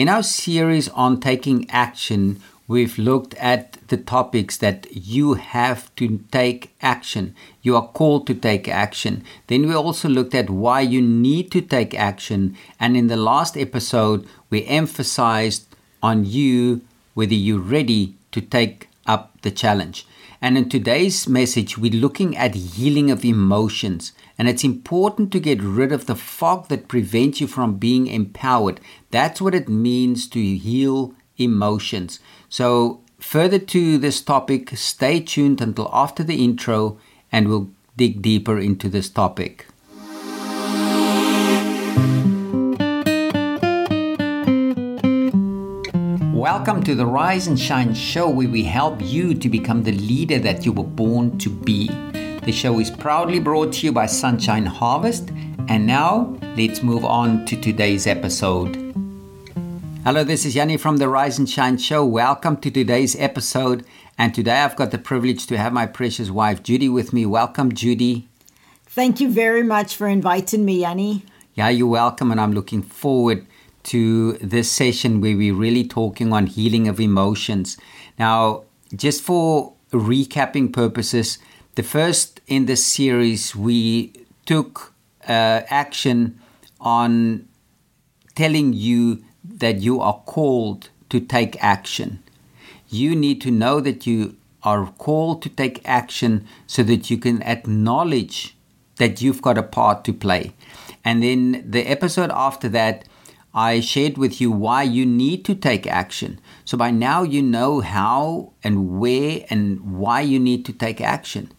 In our series on taking action, we've looked at the topics that you have to take action. You are called to take action. Then we also looked at why you need to take action. And in the last episode, we emphasized on you whether you're ready to take up the challenge. And in today's message, we're looking at healing of emotions. And it's important to get rid of the fog that prevents you from being empowered. That's what it means to heal emotions. So, further to this topic, stay tuned until after the intro and we'll dig deeper into this topic. Welcome to the Rise and Shine show where we help you to become the leader that you were born to be. The show is proudly brought to you by Sunshine Harvest. And now let's move on to today's episode. Hello, this is Yanni from the Rise and Shine show. Welcome to today's episode. And today I've got the privilege to have my precious wife Judy with me. Welcome, Judy. Thank you very much for inviting me, Yanni. Yeah, you're welcome. And I'm looking forward to this session where we're really talking on healing of emotions. Now, just for recapping purposes, the first in this series, we took uh, action on telling you that you are called to take action. You need to know that you are called to take action so that you can acknowledge that you've got a part to play. And then the episode after that, I shared with you why you need to take action. So by now you know how and where and why you need to take action.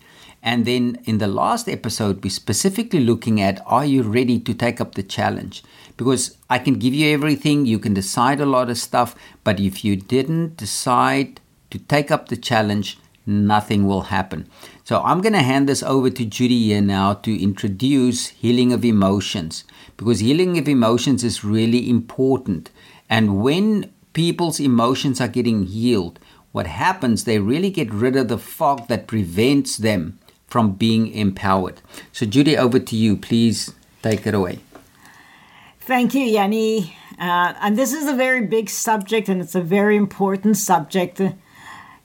And then in the last episode, we're specifically looking at are you ready to take up the challenge? Because I can give you everything, you can decide a lot of stuff, but if you didn't decide to take up the challenge, nothing will happen. So I'm going to hand this over to Judy here now to introduce healing of emotions because healing of emotions is really important. And when people's emotions are getting healed, what happens, they really get rid of the fog that prevents them from being empowered. So, Judy, over to you. Please take it away. Thank you, Yanni. Uh, and this is a very big subject and it's a very important subject.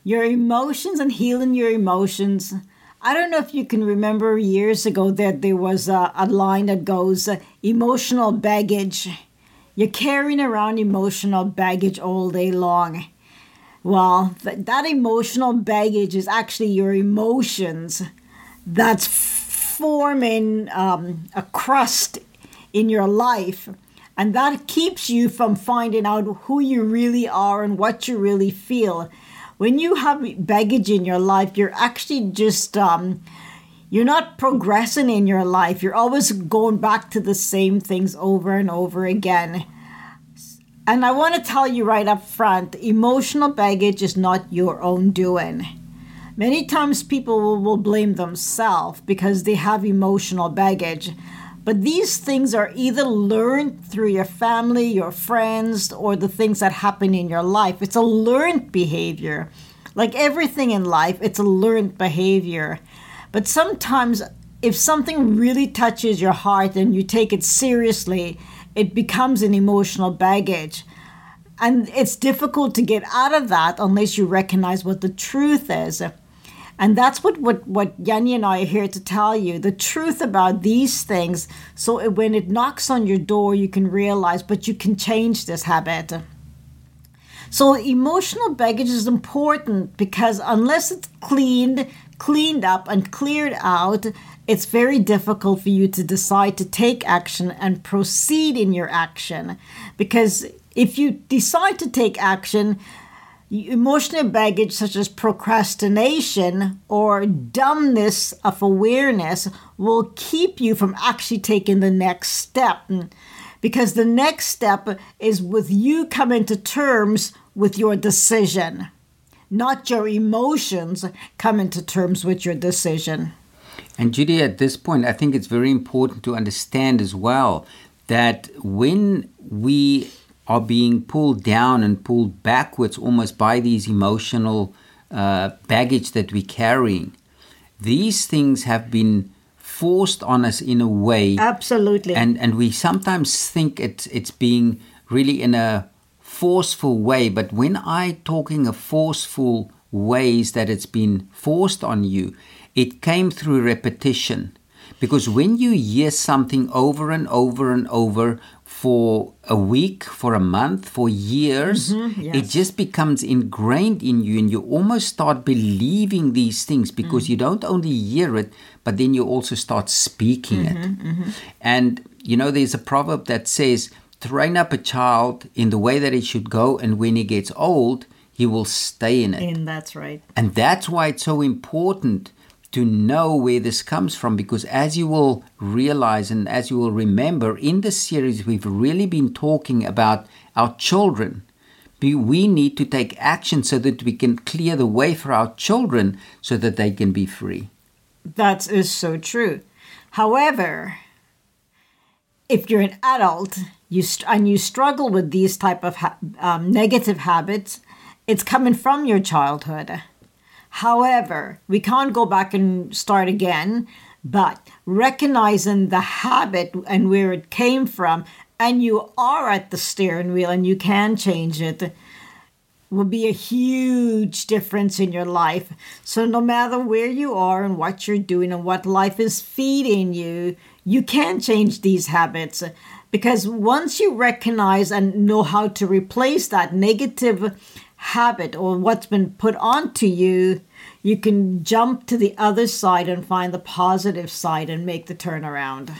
Your emotions and healing your emotions. I don't know if you can remember years ago that there was a, a line that goes uh, emotional baggage. You're carrying around emotional baggage all day long. Well, th- that emotional baggage is actually your emotions that's forming um, a crust in your life. And that keeps you from finding out who you really are and what you really feel when you have baggage in your life, you're actually just um, you're not progressing in your life. You're always going back to the same things over and over again. And I want to tell you right up front emotional baggage is not your own doing. Many times people will, blame themselves because they have emotional baggage. But these things are either learned through your family, your friends, or the things that happen in your life. It's a learned behavior. Like everything in life, it's a learned behavior. But sometimes, if something really touches your heart and you take it seriously, it becomes an emotional baggage. And it's difficult to get out of that unless you recognize what the truth is. And that's what, what, what Yanni and I are here to tell you the truth about these things. So when it knocks on your door, you can realize, but you can change this habit. So emotional baggage is important because unless it's cleaned, cleaned up, and cleared out, it's very difficult for you to decide to take action and proceed in your action. Because if you decide to take action, Emotional baggage such as procrastination or dumbness of awareness will keep you from actually taking the next step. Because the next step is with you coming to terms with your decision, not your emotions coming to terms with your decision. And Judy, at this point, I think it's very important to understand as well that when we are being pulled down and pulled backwards almost by these emotional uh, baggage that we're carrying. These things have been forced on us in a way. Absolutely. And and we sometimes think it's it's being really in a forceful way. But when I talking of forceful ways that it's been forced on you, it came through repetition. Because when you hear something over and over and over for a week, for a month, for years, Mm-hmm, yes. it just becomes ingrained in you and you almost start believing these things because Mm. you don't only hear it, but then you also start speaking Mm-hmm, it. And, you know, there's a proverb that says, train up a child in the way that he should go, and when he gets old, he will stay in it. And that's right. And that's why it's so important to know where this comes from because as you will realize and as you will remember, in this series, we've really been talking about our children. We need to take action so that we can clear the way for our children so that they can be free. That is so true. However, if you're an adult you st- and you struggle with these type of ha- um, negative habits, it's coming from your childhood. However, we can't go back and start again, but recognizing the habit and where it came from, and you are at the steering wheel and you can change it, will be a huge difference in your life. So, no matter where you are and what you're doing and what life is feeding you, you can change these habits. Because once you recognize and know how to replace that negative habit or what's been put onto you, you can jump to the other side and find the positive side and make the turnaround.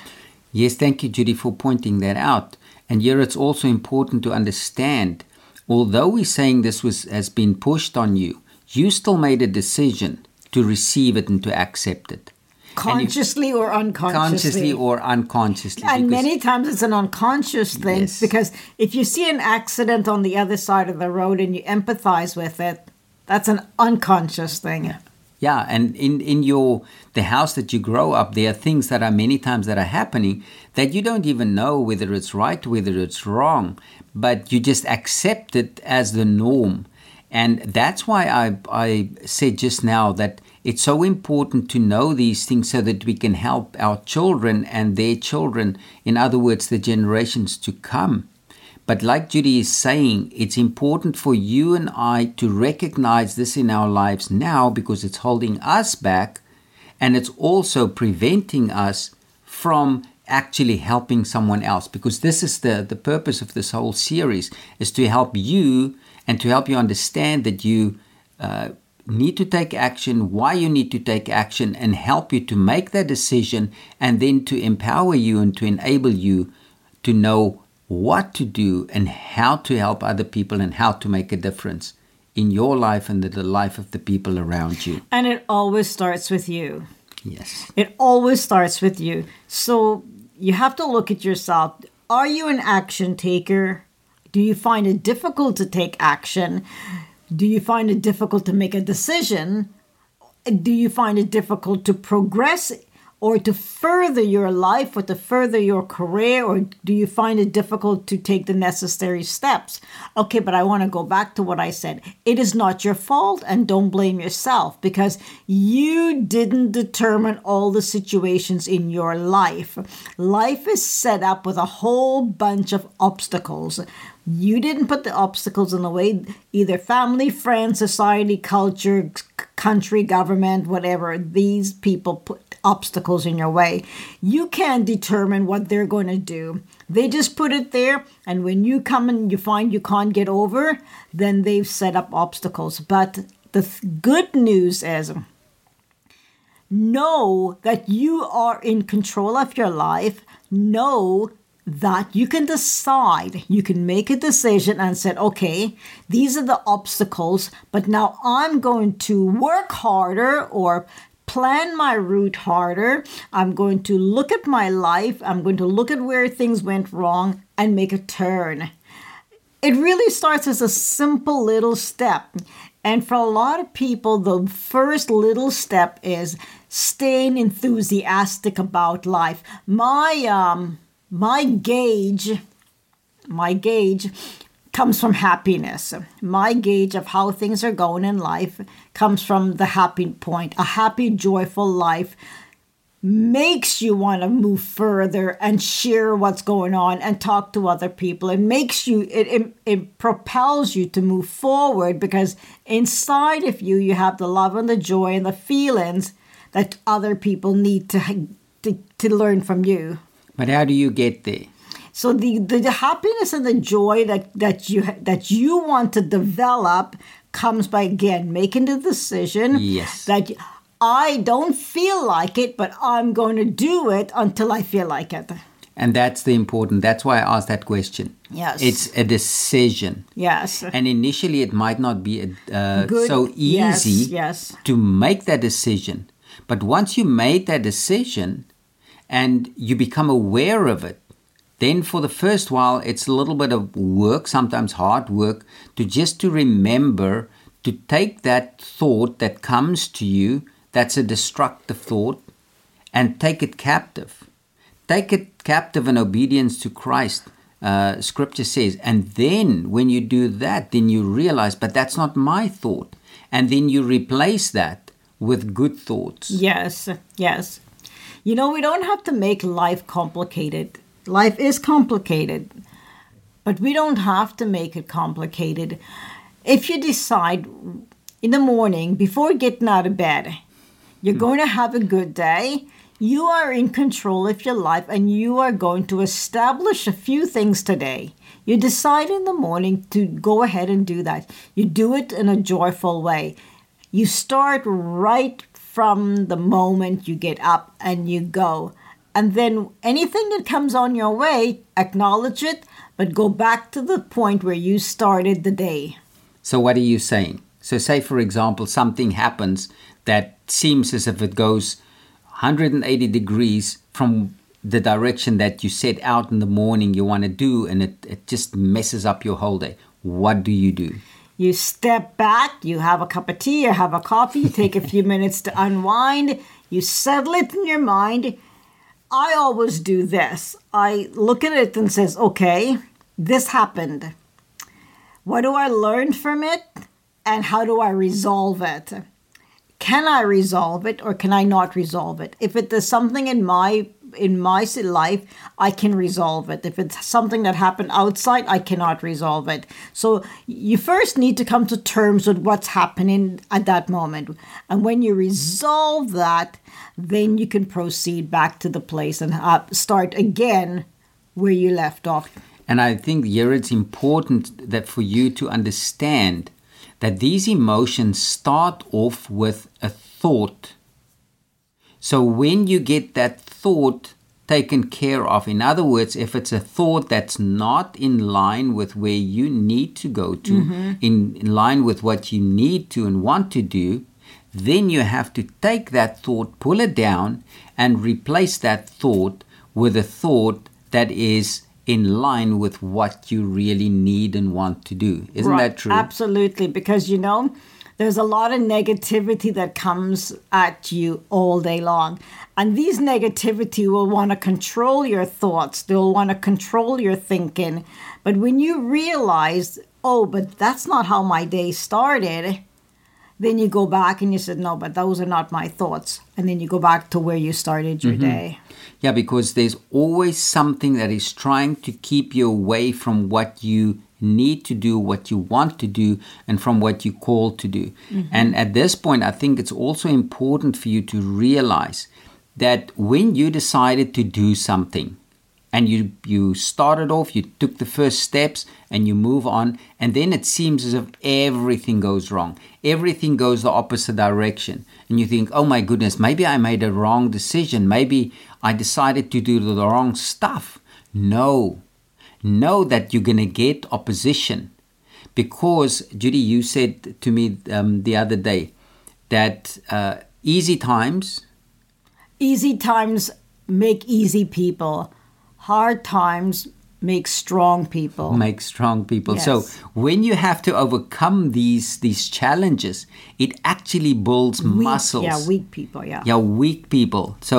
Yes, thank you, Judy, for pointing that out. And here it's also important to understand, although we're saying this was has been pushed on you, you still made a decision to receive it and to accept it. Consciously or unconsciously. consciously or unconsciously. And many times it's an unconscious thing Yes. because if you see an accident on the other side of the road and you empathize with it, that's an unconscious thing. Yeah, and in in your the house that you grow up, there are things that are many times that are happening that you don't even know whether it's right, whether it's wrong, but you just accept it as the norm. And that's why I I said just now that it's so important to know these things so that we can help our children and their children, in other words, the generations to come. But like Judy is saying, it's important for you and I to recognize this in our lives now because it's holding us back and it's also preventing us from actually helping someone else because this is the, the purpose of this whole series is to help you and to help you understand that you uh, need to take action, why you need to take action, and help you to make that decision, and then to empower you and to enable you to know what to do and how to help other people and how to make a difference in your life and in the life of the people around you. And it always starts with you. Yes. It always starts with you. So you have to look at yourself. Are you an action taker? Do you find it difficult to take action? Do you find it difficult to make a decision? Do you find it difficult to progress or to further your life or to further your career? Or do you find it difficult to take the necessary steps? Okay, but I want to go back to what I said. It is not your fault and don't blame yourself because you didn't determine all the situations in your life. Life is set up with a whole bunch of obstacles. You didn't put the obstacles in the way, either family, friends, society, culture, country, government, whatever. These people put obstacles in your way. You can't determine what they're going to do. They just put it there, and when you come and you find you can't get over, then they've set up obstacles. But the th- good news is, know that you are in control of your life. Know that you can decide, you can make a decision and said, okay, these are the obstacles, but now I'm going to work harder or plan my route harder. I'm going to look at my life. I'm going to look at where things went wrong and make a turn. It really starts as a simple little step. And for a lot of people, the first little step is staying enthusiastic about life. My um my gauge my gauge comes from happiness. My gauge of how things are going in life comes from the happy point. A happy, joyful life makes you want to move further and share what's going on and talk to other people. It makes you, it, it, it propels you to move forward because inside of you, you have the love and the joy and the feelings that other people need to, to, to learn from you. But how do you get there? So the, the, the happiness and the joy that, that you that you want to develop comes by again making the decision Yes. that I don't feel like it, but I'm going to do it until I feel like it. And that's the important. That's why I asked that question. Yes. It's a decision. Yes. And initially, it might not be uh, Good. so Yes, easy yes. to make that decision. But once you made that decision and you become aware of it, then for the first while, it's a little bit of work, sometimes hard work, to just to remember to take that thought that comes to you, that's a destructive thought, and take it captive. Take it captive in obedience to Christ. Uh, scripture says, and then when you do that, then you realize, but that's not my thought. And then you replace that with good thoughts. Yes, yes. You know, we don't have to make life complicated. Life is complicated, but we don't have to make it complicated. If you decide in the morning before getting out of bed, you're hmm. going to have a good day, you are in control of your life and you are going to establish a few things today. You decide in the morning to go ahead and do that. You do it in a joyful way. You start right from the moment you get up and you go. And then anything that comes on your way, acknowledge it, but go back to the point where you started the day. So, what are you saying? So, say for example, something happens that seems as if it goes 180 degrees from the direction that you set out in the morning you want to do, and it, it just messes up your whole day. What do you do? You step back, you have a cup of tea, you have a coffee, you take a few minutes to unwind, you settle it in your mind. I always do this. I look at it and says, "Okay, this happened. What do I learn from it and how do I resolve it?" Can I resolve it or can I not resolve it? If it is something in my in my life, I can resolve it. If it's something that happened outside, I cannot resolve it. So you first need to come to terms with what's happening at that moment. And when you resolve that, then you can proceed back to the place and uh, start again where you left off. And I think here it's important that for you to understand that these emotions start off with a thought. So when you get that thought taken care of, in other words, if it's a thought that's not in line with where you need to go to, mm-hmm. in, in line with what you need to and want to do, then you have to take that thought, pull it down, and replace that thought with a thought that is in line with what you really need and want to do. Isn't Right, that true? Absolutely, because you know, there's a lot of negativity that comes at you all day long. And these negativity will want to control your thoughts, they'll want to control your thinking. But when you realize, oh, but that's not how my day started, then you go back and you said, no, but those are not my thoughts. And then you go back to where you started your mm-hmm. day. Yeah, because there's always something that is trying to keep you away from what you need to do, what you want to do, and from what you call to do. Mm-hmm. And at this point, I think it's also important for you to realize that when you decided to do something, and you you started off you took the first steps and you move on and then it seems as if everything goes wrong. Everything goes the opposite direction and you think oh my goodness maybe i made a wrong decision. Maybe i decided to do the wrong stuff. No. Know that you're going to get opposition. Because judy you said to me um, the other day that uh, easy times Easy times make easy people, hard times make strong people. make strong people. So when you have to overcome these these challenges, it actually builds Weak- muscles. Yeah, weak people, yeah. Yeah, weak people. So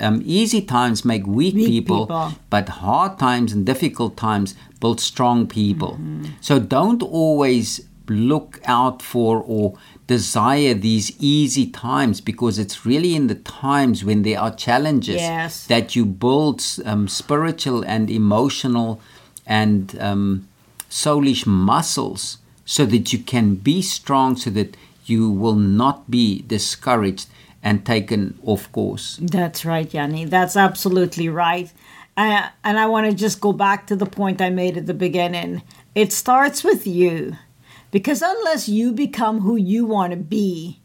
um, easy times make weak, Weak people, people. but hard times and difficult times build strong people. Mm-hmm. So don't always look out for or desire these easy times because it's really in the times when there are challenges Yes. that you build um, spiritual and emotional and um, soulish muscles so that you can be strong so that you will not be discouraged and taken off course. That's right, Yanni. That's absolutely right. Uh, and I want to just go back to the point I made at the beginning. It starts with you. Because unless you become who you want to be,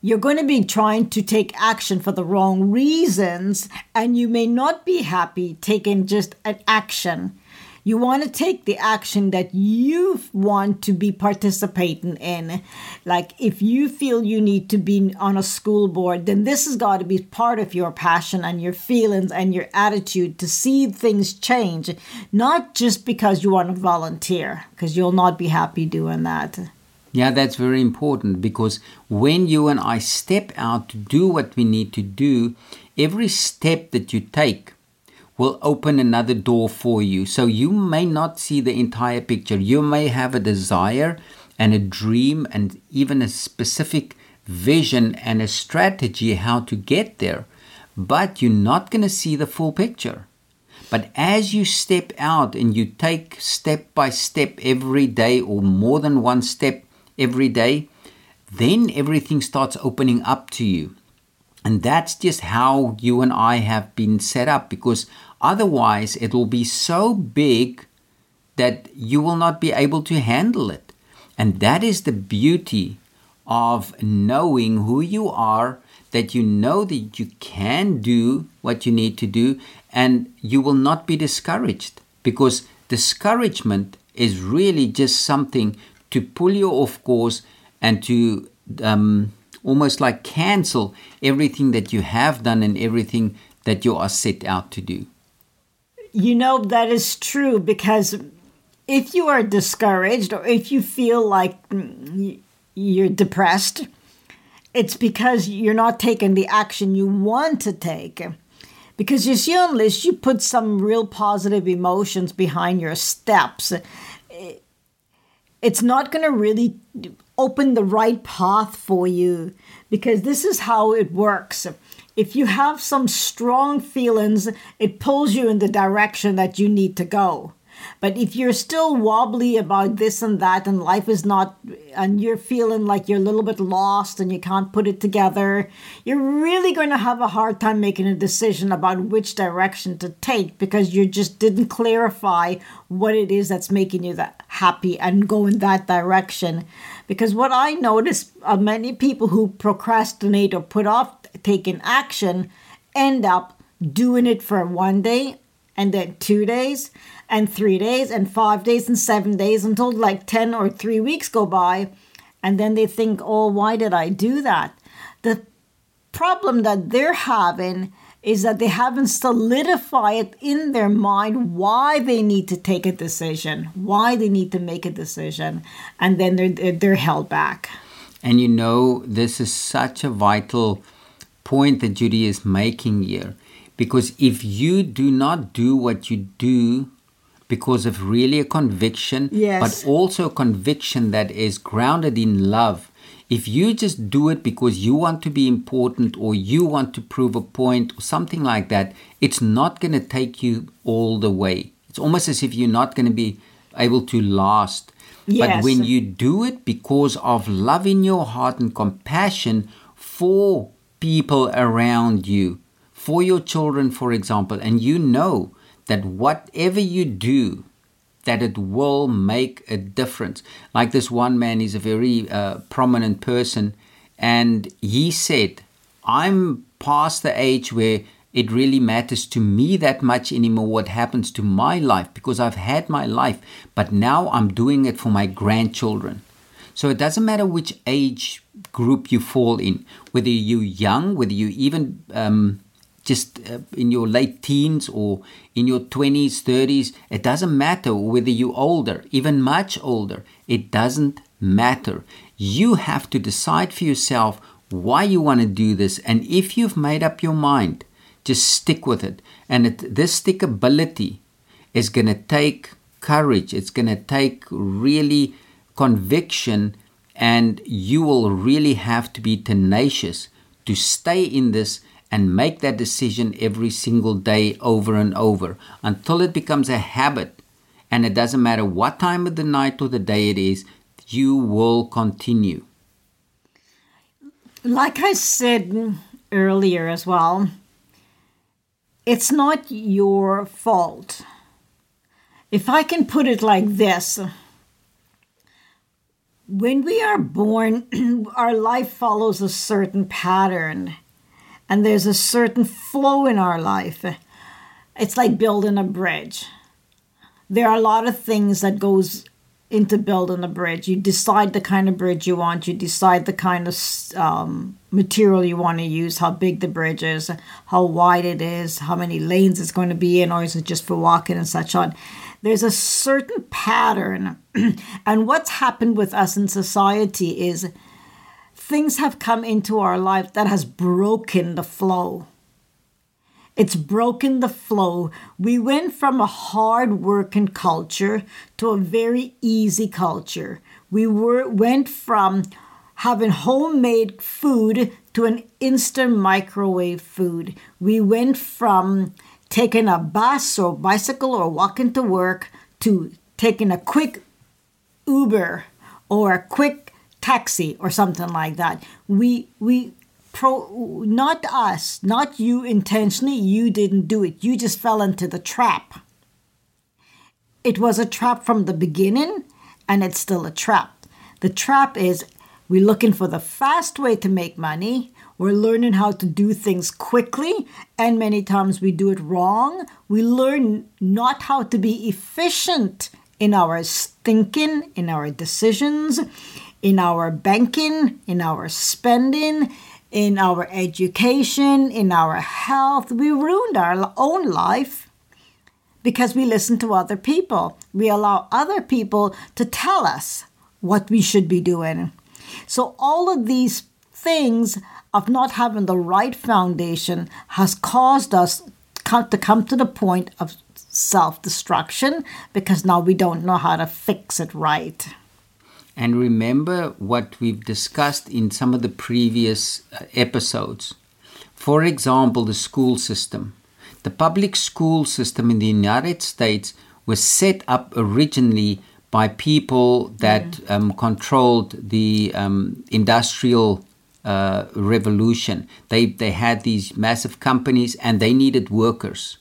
you're going to be trying to take action for the wrong reasons, and you may not be happy taking just an action. You want to take the action that you want to be participating in. Like if you feel you need to be on a school board, then this has got to be part of your passion and your feelings and your attitude to see things change, not just because you want to volunteer, because you'll not be happy doing that. Yeah, that's very important because when you and I step out to do what we need to do, every step that you take will open another door for you. So you may not see the entire picture. You may have a desire and a dream and even a specific vision and a strategy how to get there, but you're not going to see the full picture. But as you step out and you take step by step every day or more than one step every day, then everything starts opening up to you. And that's just how you and I have been set up because otherwise it will be so big that you will not be able to handle it. And that is the beauty of knowing who you are, that you know that you can do what you need to do, and you will not be discouraged because discouragement is really just something to pull you off course and to um, almost like cancel everything that you have done and everything that you are set out to do. You know, that is true because if you are discouraged or if you feel like you're depressed, it's because you're not taking the action you want to take. Because you see, unless you put some real positive emotions behind your steps, it's not going to really open the right path for you. Because this is how it works. If you have some strong feelings, it pulls you in the direction that you need to go. But if you're still wobbly about this and that, and life is not, and you're feeling like you're a little bit lost and you can't put it together, you're really going to have a hard time making a decision about which direction to take because you just didn't clarify what it is that's making you that happy and go in that direction. Because what I notice of many people who procrastinate or put off taking action end up doing it for one day and then two days and three days and five days and seven days until like 10 or three weeks go by. And then they think, oh, why did I do that? The problem that they're having is that they haven't solidified in their mind why they need to take a decision, why they need to make a decision, and then they're, they're held back. And you know, this is such a vital point that Judy is making here. Because if you do not do what you do because of really a conviction, Yes. but also a conviction that is grounded in love, if you just do it because you want to be important or you want to prove a point or something like that, it's not going to take you all the way. It's almost as if you're not going to be able to last. But when you do it because of love in your heart and compassion for people around you, for your children, for example, and you know that whatever you do, that it will make a difference. Like this one man is a very uh, prominent person, and he said, I'm past the age where it really matters to me that much anymore what happens to my life because I've had my life, but now I'm doing it for my grandchildren. So it doesn't matter which age group you fall in, whether you're young, whether you even um, just uh, in your late teens or in your 20s, 30s, it doesn't matter whether you're older, even much older, it doesn't matter. You have to decide for yourself why you want to do this. And if you've made up your mind, just stick with it. And it, this stickability is going to take courage, it's going to take really conviction, and you will really have to be tenacious to stay in this and make that decision every single day over and over until it becomes a habit. And it doesn't matter what time of the night or the day it is, you will continue. Like I said earlier as well, it's not your fault. If I can put it like this, when we are born, our life follows a certain pattern and there's a certain flow in our life. It's like building a bridge. There are a lot of things that goes into building a bridge. You decide the kind of bridge you want. You decide the kind of um, material you want to use, how big the bridge is, how wide it is, how many lanes it's going to be in, or is it just for walking and such on. There's a certain pattern. and what's happened with us in society is things have come into our life that has broken the flow. It's broken the flow. We went from a hard working culture to a very easy culture. We were went from having homemade food to an instant microwave food. We went from taking a bus or bicycle or walking to work to taking a quick Uber or a quick taxi or something like that. We we pro not us, not you intentionally, you didn't do it. You just fell into the trap. It was a trap from the beginning and it's still a trap. The trap is we're looking for the fast way to make money. We're learning how to do things quickly, and many times we do it wrong. We learn not how to be efficient in our thinking, in our decisions, in our banking, in our spending, in our education, in our health. We ruined our own life because we listen to other people. We allow other people to tell us what we should be doing. So, all of these things of not having the right foundation has caused us to come to the point of self destruction because now we don't know how to fix it right. And remember what we've discussed in some of the previous uh, episodes. For example, the school system. The public school system in the United States was set up originally by people that mm. um, controlled the um, industrial uh, revolution. They, they had these massive companies and they needed workers.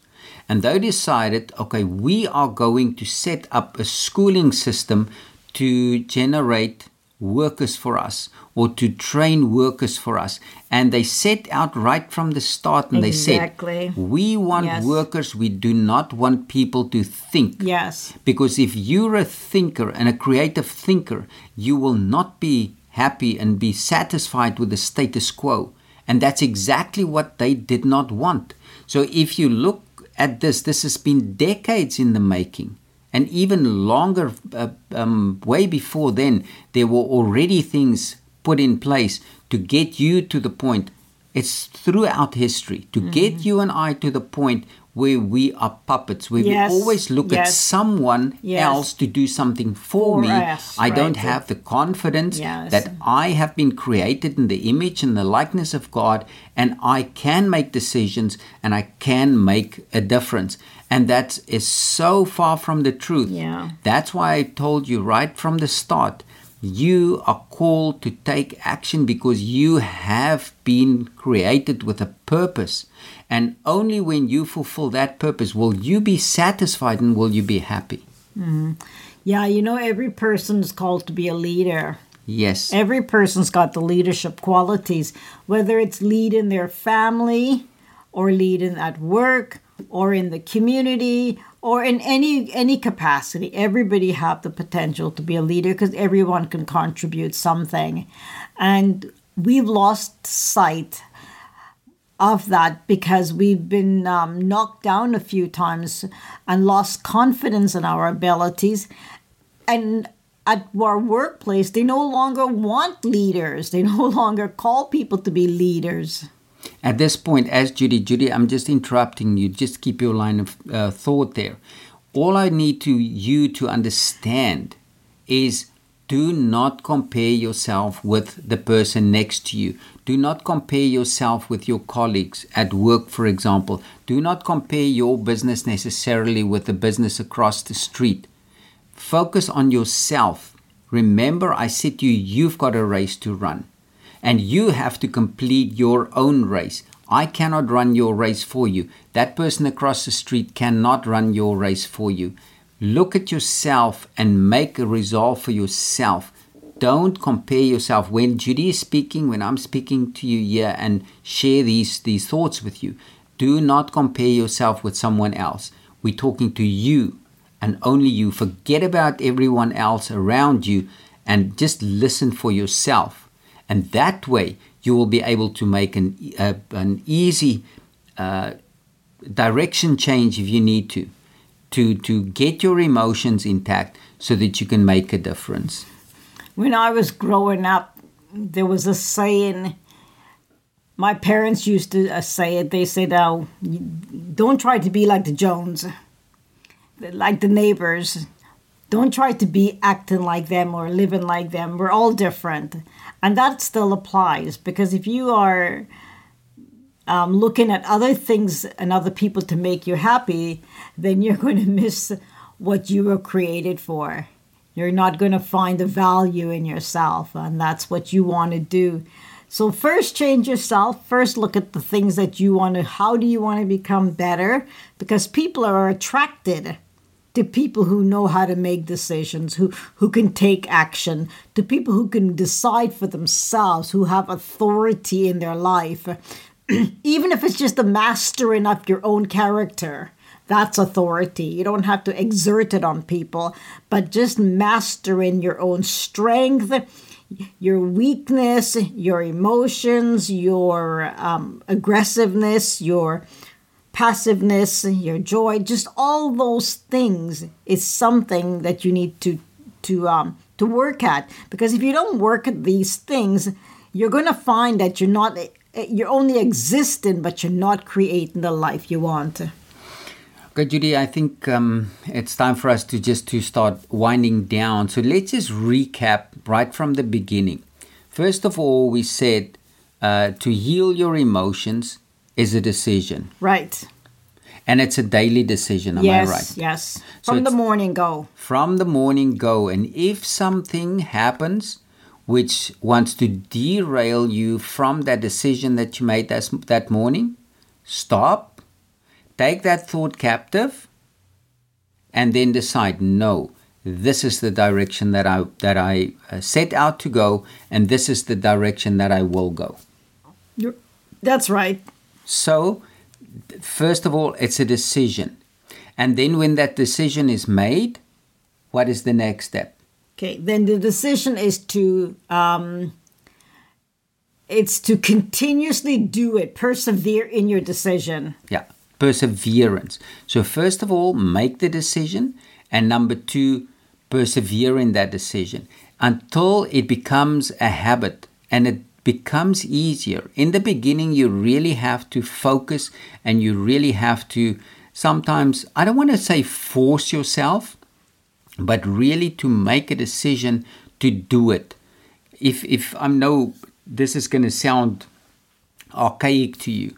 And they decided, okay, we are going to set up a schooling system to generate workers for us or to train workers for us. And they set out right from the start and exactly. they said, We want yes. workers, we do not want people to think. Yes. Because if you're a thinker and a creative thinker, you will not be happy and be satisfied with the status quo. And that's exactly what they did not want. So if you look at this, this has been decades in the making and even longer, uh, um, way before then, there were already things put in place to get you to the point. It's throughout history to mm-hmm. get you and I to the point where we are puppets, where yes. we always look yes. at someone yes. else to do something for, for me. Us, I right. don't have the confidence that I have been created in the image and the likeness of God, and I can make decisions and I can make a difference. And that is so far from the truth. Yeah. That's why I told you right from the start you are called to take action because you have been created with a purpose. And only when you fulfill that purpose will you be satisfied and will you be happy. Mm-hmm. Yeah, you know, every person is called to be a leader. Yes. Every person's got the leadership qualities, whether it's leading their family or leading at work or in the community or in any any capacity everybody have the potential to be a leader because everyone can contribute something and we've lost sight of that because we've been um, knocked down a few times and lost confidence in our abilities and at our workplace they no longer want leaders they no longer call people to be leaders at this point, as Judy, Judy, I'm just interrupting you. Just keep your line of uh, thought there. All I need to you to understand is do not compare yourself with the person next to you. Do not compare yourself with your colleagues at work, for example. Do not compare your business necessarily with the business across the street. Focus on yourself. Remember, I said to you, you've got a race to run and you have to complete your own race. I cannot run your race for you. That person across the street cannot run your race for you. Look at yourself and make a resolve for yourself. Don't compare yourself. When Judy is speaking, when I'm speaking to you here and share these, these thoughts with you, do not compare yourself with someone else. We're talking to you and only you. Forget about everyone else around you and just listen for yourself. And that way, you will be able to make an, uh, an easy uh, direction change if you need to to to get your emotions intact so that you can make a difference. When I was growing up, there was a saying. My parents used to uh, say it. They said, "Oh, don't try to be like the Jones, like the neighbors. Don't try to be acting like them or living like them. We're all different." And that still applies because if you are um, looking at other things and other people to make you happy, then you're going to miss what you were created for. You're not going to find the value in yourself, and that's what you want to do. So, first change yourself. First, look at the things that you want to, how do you want to become better? Because people are attracted to people who know how to make decisions, who, who can take action, to people who can decide for themselves, who have authority in their life. even if it's just the mastering of your own character, that's authority. You don't have to exert it on people, but just mastering your own strength, your weakness, your emotions, your um, aggressiveness, your passiveness, your joy, just all those things is something that you need to to um, to work at. Because if you don't work at these things, you're going to find that you're not you're only existing, but you're not creating the life you want. Okay, Judy, I think um, it's time for us to just to start winding down. So let's just recap right from the beginning. First of all, we said uh, to heal your emotions is a decision. Right. And it's a daily decision, am yes, I right? Yes. From the morning go. From the morning go. And if something happens, which wants to derail you from that decision that you made that, that morning, stop, take that thought captive, and then decide no, this is the direction that I, that I uh, set out to go, and this is the direction that I will go. You're, that's right. So, first of all, it's a decision. And then when that decision is made, what is the next step? Okay, then the decision is to um, it's to continuously do it, persevere in your decision. Yeah, perseverance. So first of all, make the decision, and number two, persevere in that decision until it becomes a habit and it becomes easier. In the beginning, you really have to focus and you really have to sometimes, I don't want to say force yourself, but really to make a decision to do it. If if I know this is going to sound archaic to you,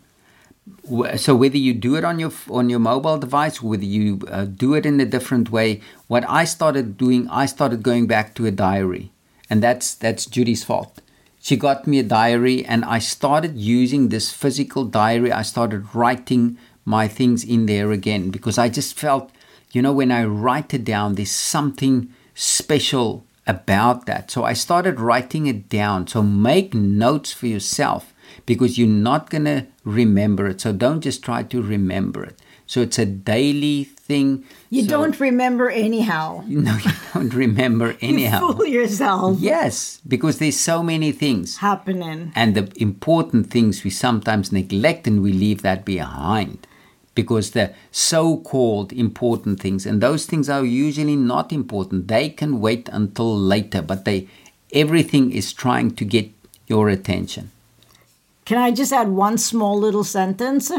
so whether you do it on your on your mobile device, whether you uh, do it in a different way, what I started doing, I started going back to a diary, and that's that's Judy's fault. She got me a diary, and I started using this physical diary. I started writing my things in there again because I just felt you know, when I write it down, there's something special about that. So I started writing it down. So make notes for yourself because you're not going to remember it. So don't just try to remember it. So it's a daily thing. You so, don't remember anyhow. No, you don't remember anyhow. you fool yourself. Yes, because there's so many things happening. And the important things we sometimes neglect and we leave that behind because the so called important things, and those things are usually not important. They can wait until later, but they everything is trying to get your attention. Can I just add one small little sentence?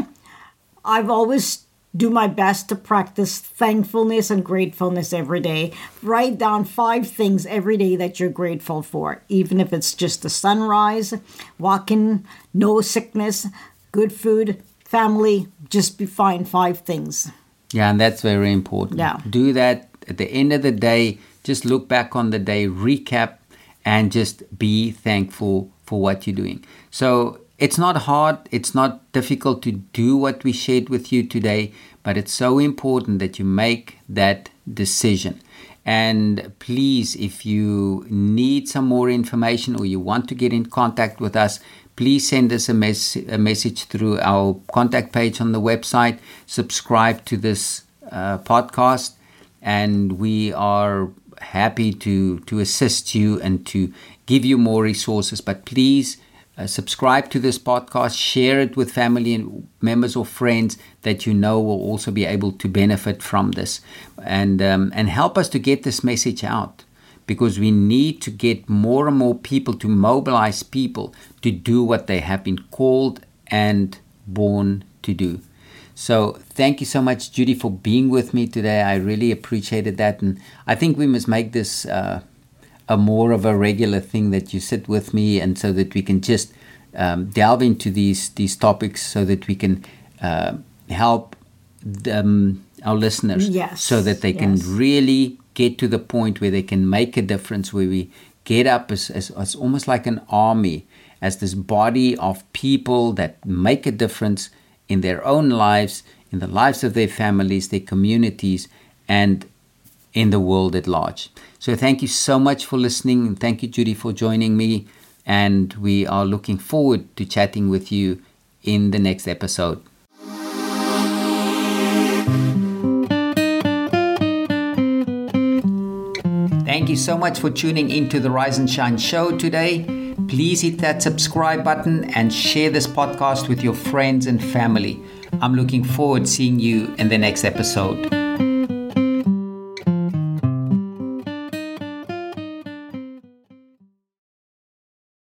I've always do my best to practice thankfulness and gratefulness every day. Write down five things every day that you're grateful for, even if it's just the sunrise, walking, no sickness, good food, family, just be fine five things. Yeah, and that's very important. Yeah. Do that at the end of the day, just look back on the day, recap, and just be thankful for what you're doing. So it's not hard, it's not difficult to do what we shared with you today, but it's so important that you make that decision. And please, if you need some more information or you want to get in contact with us, please send us a, mes- a message through our contact page on the website. Subscribe to this uh, podcast, and we are happy to, to assist you and to give you more resources. But please, uh, subscribe to this podcast, share it with family and members or friends that you know will also be able to benefit from this, and um, and help us to get this message out, because we need to get more and more people to mobilize people to do what they have been called and born to do. So thank you so much, Judy, for being with me today. I really appreciated that, and I think we must make this. Uh, a more of a regular thing that you sit with me and so that we can just um, delve into these these topics so that we can uh, help them, our listeners Yes, so that they yes. can really get to the point where they can make a difference where we get up as, as, as almost like an army as this body of people that make a difference in their own lives in the lives of their families their communities and in the world at large. So thank you so much for listening and thank you Judy for joining me and we are looking forward to chatting with you in the next episode. Thank you so much for tuning into the Rise and Shine show today. Please hit that subscribe button and share this podcast with your friends and family. I'm looking forward to seeing you in the next episode.